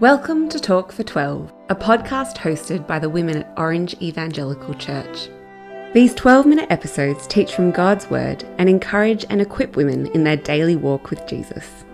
Welcome to Talk for 12, a podcast hosted by the women at Orange Evangelical Church. These 12 minute episodes teach from God's Word and encourage and equip women in their daily walk with Jesus.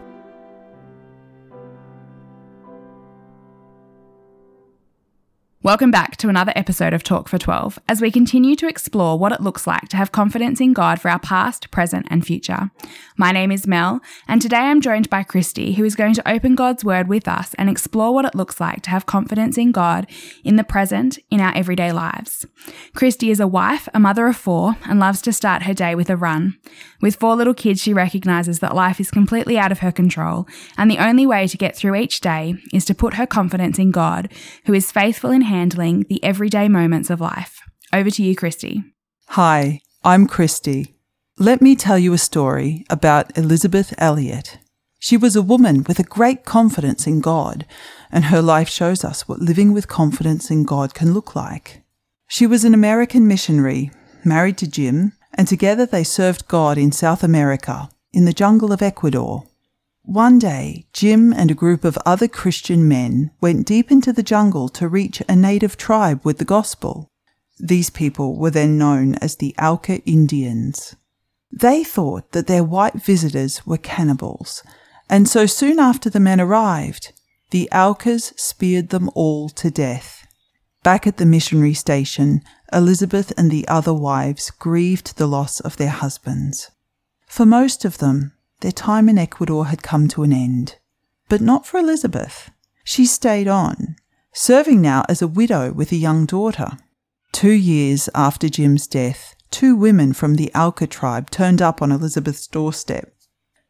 Welcome back to another episode of Talk for 12 as we continue to explore what it looks like to have confidence in God for our past, present, and future. My name is Mel, and today I'm joined by Kristy, who is going to open God's Word with us and explore what it looks like to have confidence in God in the present, in our everyday lives. Kristy is a wife, a mother of four, and loves to start her day with a run. With four little kids, she recognises that life is completely out of her control, and the only way to get through each day is to put her confidence in God, who is faithful in handling the everyday moments of life. Over to you, Kristy. Hi, I'm Kristy. Let me tell you a story about Elisabeth Elliot. She was a woman with a great confidence in God, and her life shows us what living with confidence in God can look like. She was an American missionary, married to Jim, and together they served God in South America, in the jungle of Ecuador. One day, Jim and a group of other Christian men went deep into the jungle to reach a native tribe with the gospel. These people were then known as the Auca Indians. They thought that their white visitors were cannibals, and so soon after the men arrived, the Aucas speared them all to death. Back at the missionary station, Elisabeth and the other wives grieved the loss of their husbands. For most of them, their time in Ecuador had come to an end. But not for Elisabeth. She stayed on, serving now as a widow with a young daughter. Two years after Jim's death, two women from the Auca tribe turned up on Elisabeth's doorstep.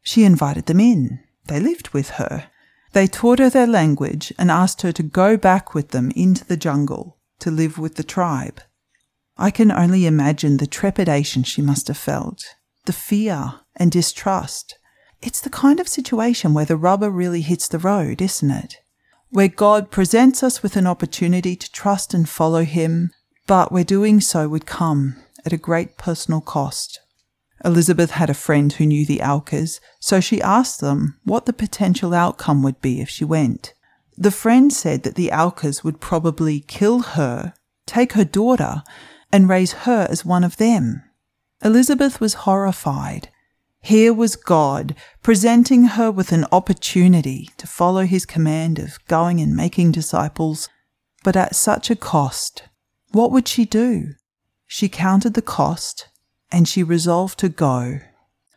She invited them in. They lived with her. They taught her their language and asked her to go back with them into the jungle to live with the tribe. I can only imagine the trepidation she must have felt, the fear and distrust. It's the kind of situation where the rubber really hits the road, isn't it? Where God presents us with an opportunity to trust and follow Him, but where doing so would come at a great personal cost. Elisabeth had a friend who knew the Aucas, so she asked them what the potential outcome would be if she went. The friend said that the Aucas would probably kill her, take her daughter, and raise her as one of them. Elisabeth was horrified. Here was God presenting her with an opportunity to follow his command of going and making disciples, but at such a cost. What would she do? She counted the cost and she resolved to go.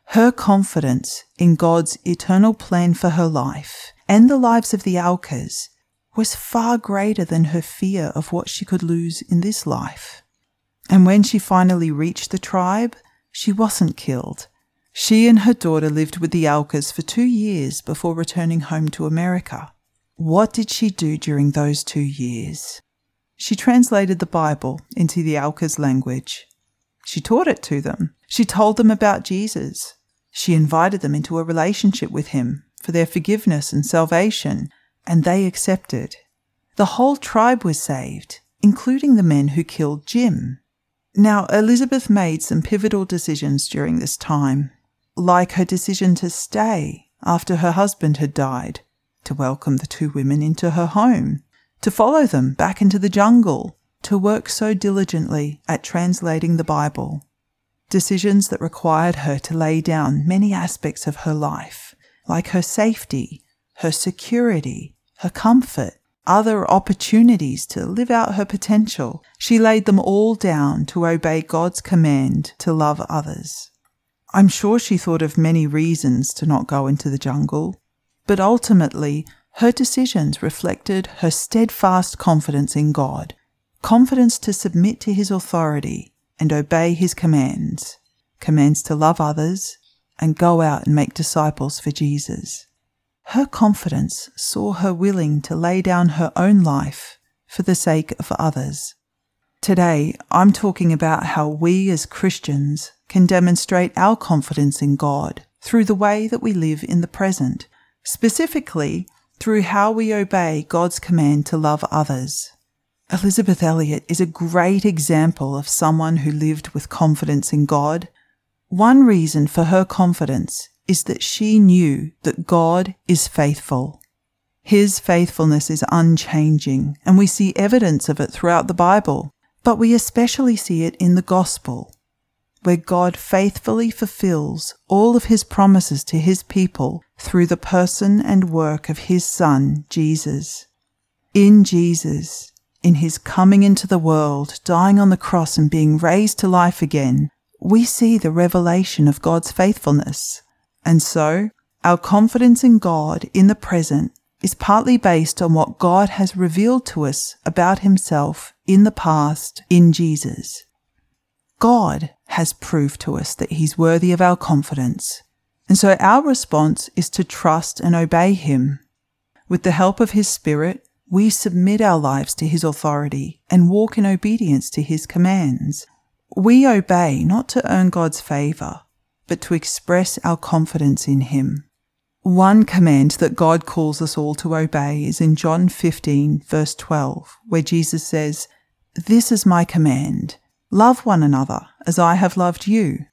Her confidence in God's eternal plan for her life and the lives of the Aucas was far greater than her fear of what she could lose in this life. And when she finally reached the tribe, she wasn't killed. She and her daughter lived with the Aucas for two years before returning home to America. What did she do during those two years? She translated the Bible into the Aucas language. She taught it to them. She told them about Jesus. She invited them into a relationship with him for their forgiveness and salvation, and they accepted. The whole tribe was saved, including the men who killed Jim. Now, Elisabeth made some pivotal decisions during this time, like her decision to stay after her husband had died, to welcome the two women into her home, to follow them back into the jungle, to work so diligently at translating the Bible. Decisions that required her to lay down many aspects of her life, like her safety, her security, her comfort, other opportunities to live out her potential. She laid them all down to obey God's command to love others. I'm sure she thought of many reasons to not go into the jungle, but ultimately her decisions reflected her steadfast confidence in God, confidence to submit to his authority and obey his commands, commands to love others and go out and make disciples for Jesus. Her confidence saw her willing to lay down her own life for the sake of others. Today, I'm talking about how we as Christians can demonstrate our confidence in God through the way that we live in the present, specifically through how we obey God's command to love others. Elisabeth Elliot is a great example of someone who lived with confidence in God. One reason for her confidence is that she knew that God is faithful. His faithfulness is unchanging, and we see evidence of it throughout the Bible, but we especially see it in the Gospel, where God faithfully fulfills all of His promises to His people through the person and work of His Son, Jesus. In Jesus, in His coming into the world, dying on the cross and being raised to life again, we see the revelation of God's faithfulness. And so, our confidence in God in the present is partly based on what God has revealed to us about Himself in the past in Jesus. God has proved to us that He's worthy of our confidence. And so our response is to trust and obey Him. With the help of His Spirit, we submit our lives to His authority and walk in obedience to His commands. We obey not to earn God's favour, but to express our confidence in Him. One command that God calls us all to obey is in John 15, verse 12, where Jesus says, This is my command love one another as I have loved you.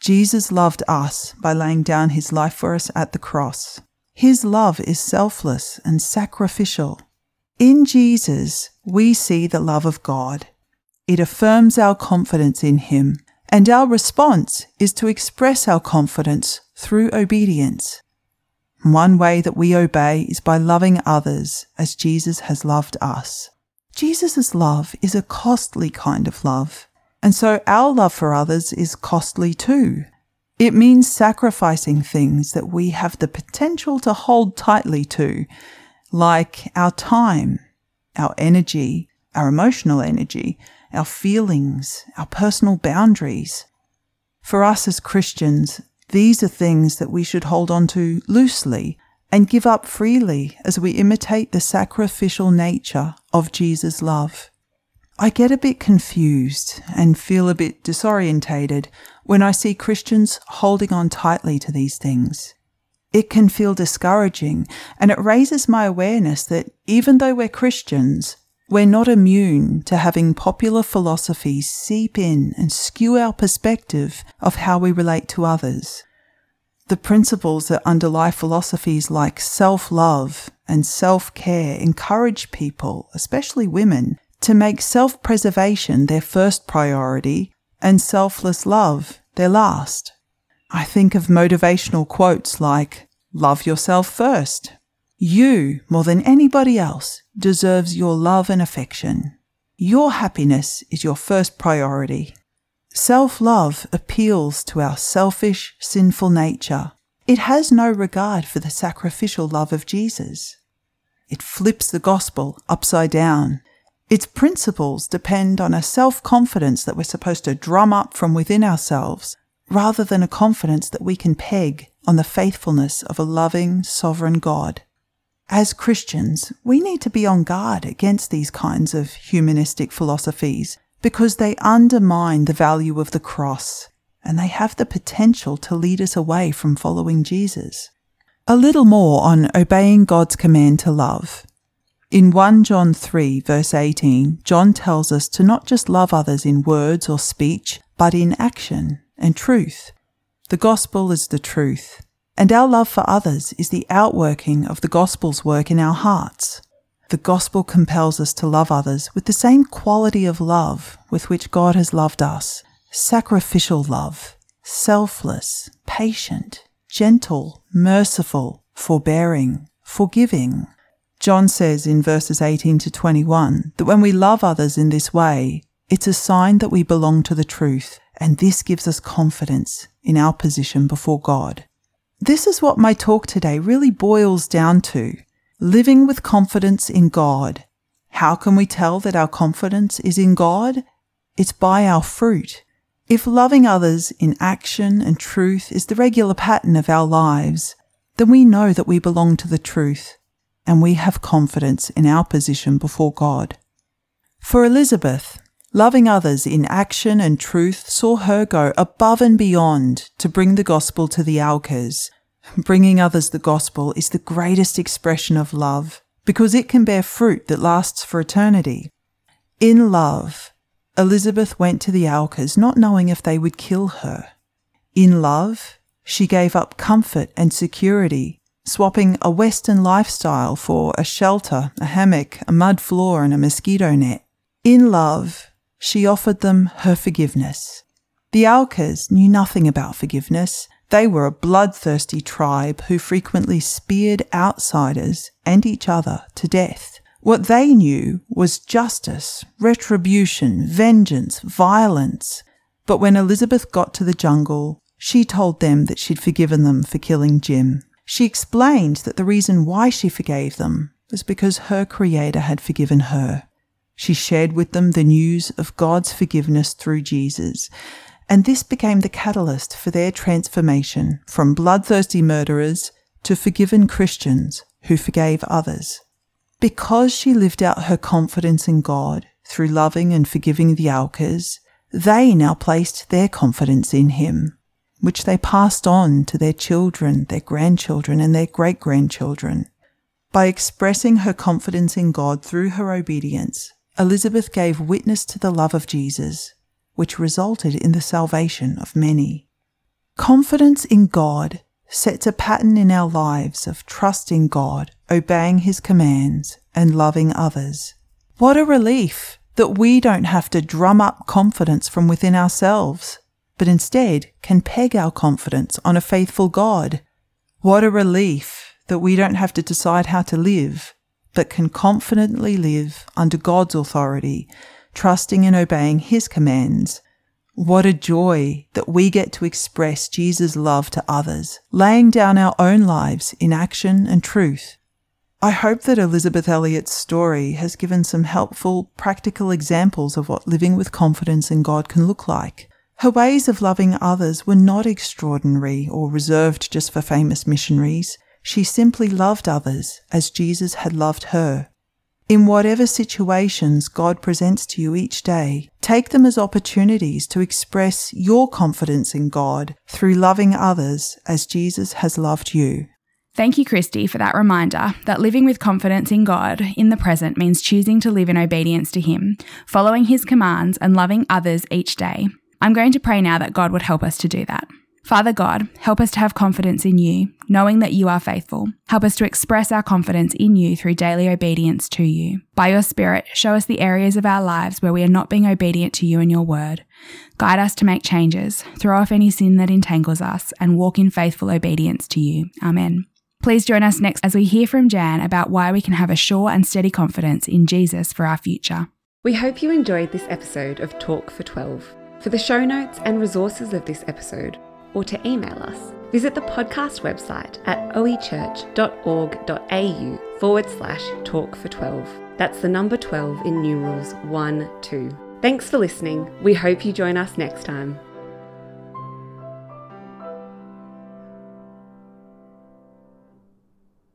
Jesus loved us by laying down his life for us at the cross. His love is selfless and sacrificial. In Jesus, we see the love of God. It affirms our confidence in Him, and our response is to express our confidence through obedience. One way that we obey is by loving others as Jesus has loved us. Jesus' love is a costly kind of love, and so our love for others is costly too. It means sacrificing things that we have the potential to hold tightly to, like our time, our energy, our emotional energy, our feelings, our personal boundaries. For us as Christians, these are things that we should hold on to loosely and give up freely as we imitate the sacrificial nature of Jesus' love. I get a bit confused and feel a bit disorientated when I see Christians holding on tightly to these things. It can feel discouraging and it raises my awareness that even though we're Christians, we're not immune to having popular philosophies seep in and skew our perspective of how we relate to others. The principles that underlie philosophies like self love and self care encourage people, especially women, to make self preservation their first priority and selfless love their last. I think of motivational quotes like, Love yourself first, you, more than anybody else, deserves your love and affection. Your happiness is your first priority. Self love appeals to our selfish, sinful nature. It has no regard for the sacrificial love of Jesus. It flips the gospel upside down. Its principles depend on a self confidence that we're supposed to drum up from within ourselves, rather than a confidence that we can peg on the faithfulness of a loving, sovereign God. As Christians, we need to be on guard against these kinds of humanistic philosophies because they undermine the value of the cross and they have the potential to lead us away from following Jesus. A little more on obeying God's command to love. In 1 John 3, verse 18, John tells us to not just love others in words or speech, but in action and truth. The gospel is the truth, and our love for others is the outworking of the gospel's work in our hearts. The gospel compels us to love others with the same quality of love with which God has loved us sacrificial love, selfless, patient, gentle, merciful, forbearing, forgiving. John says in verses 18 to 21 that when we love others in this way, it's a sign that we belong to the truth, and this gives us confidence in our position before God. This is what my talk today really boils down to living with confidence in God. How can we tell that our confidence is in God? It's by our fruit. If loving others in action and truth is the regular pattern of our lives, then we know that we belong to the truth and we have confidence in our position before God. For Elisabeth, Loving others in action and truth saw her go above and beyond to bring the gospel to the Aucas. Bringing others the gospel is the greatest expression of love because it can bear fruit that lasts for eternity. In love, Elisabeth went to the Aucas not knowing if they would kill her. In love, she gave up comfort and security swapping a Western lifestyle for a shelter, a hammock, a mud floor, and a mosquito net. In love, she offered them her forgiveness. The Aucas knew nothing about forgiveness. They were a bloodthirsty tribe who frequently speared outsiders and each other to death. What they knew was justice, retribution, vengeance, violence. But when Elisabeth got to the jungle, she told them that she'd forgiven them for killing Jim. She explained that the reason why she forgave them was because her Creator had forgiven her. She shared with them the news of God's forgiveness through Jesus, and this became the catalyst for their transformation from bloodthirsty murderers to forgiven Christians who forgave others. Because she lived out her confidence in God through loving and forgiving the Aucas, they now placed their confidence in Him, which they passed on to their children, their grandchildren, and their great grandchildren. By expressing her confidence in God through her obedience, Elisabeth gave witness to the love of Jesus, which resulted in the salvation of many. Confidence in God sets a pattern in our lives of trusting God, obeying His commands, and loving others. What a relief that we don't have to drum up confidence from within ourselves, but instead can peg our confidence on a faithful God. What a relief that we don't have to decide how to live, but can confidently live under God's authority, trusting and obeying His commands. What a joy that we get to express Jesus' love to others, laying down our own lives in action and truth. I hope that Elisabeth Elliot's story has given some helpful, practical examples of what living with confidence in God can look like. Her ways of loving others were not extraordinary or reserved just for famous missionaries. She simply loved others as Jesus had loved her. In whatever situations God presents to you each day, take them as opportunities to express your confidence in God through loving others as Jesus has loved you. Thank you, Kristy, for that reminder that living with confidence in God in the present means choosing to live in obedience to Him, following His commands, and loving others each day. I'm going to pray now that God would help us to do that. Father God, help us to have confidence in you, knowing that you are faithful. Help us to express our confidence in you through daily obedience to you. By your Spirit, show us the areas of our lives where we are not being obedient to you and your word. Guide us to make changes, throw off any sin that entangles us, and walk in faithful obedience to you. Amen. Please join us next as we hear from Jan about why we can have a sure and steady confidence in Jesus for our future. We hope you enjoyed this episode of Talk for 12. For the show notes and resources of this episode, or to email us, visit the podcast website at oechurch.org.au forward slash talk for 12. That's the number 12 in numerals 1 2. Thanks for listening. We hope you join us next time.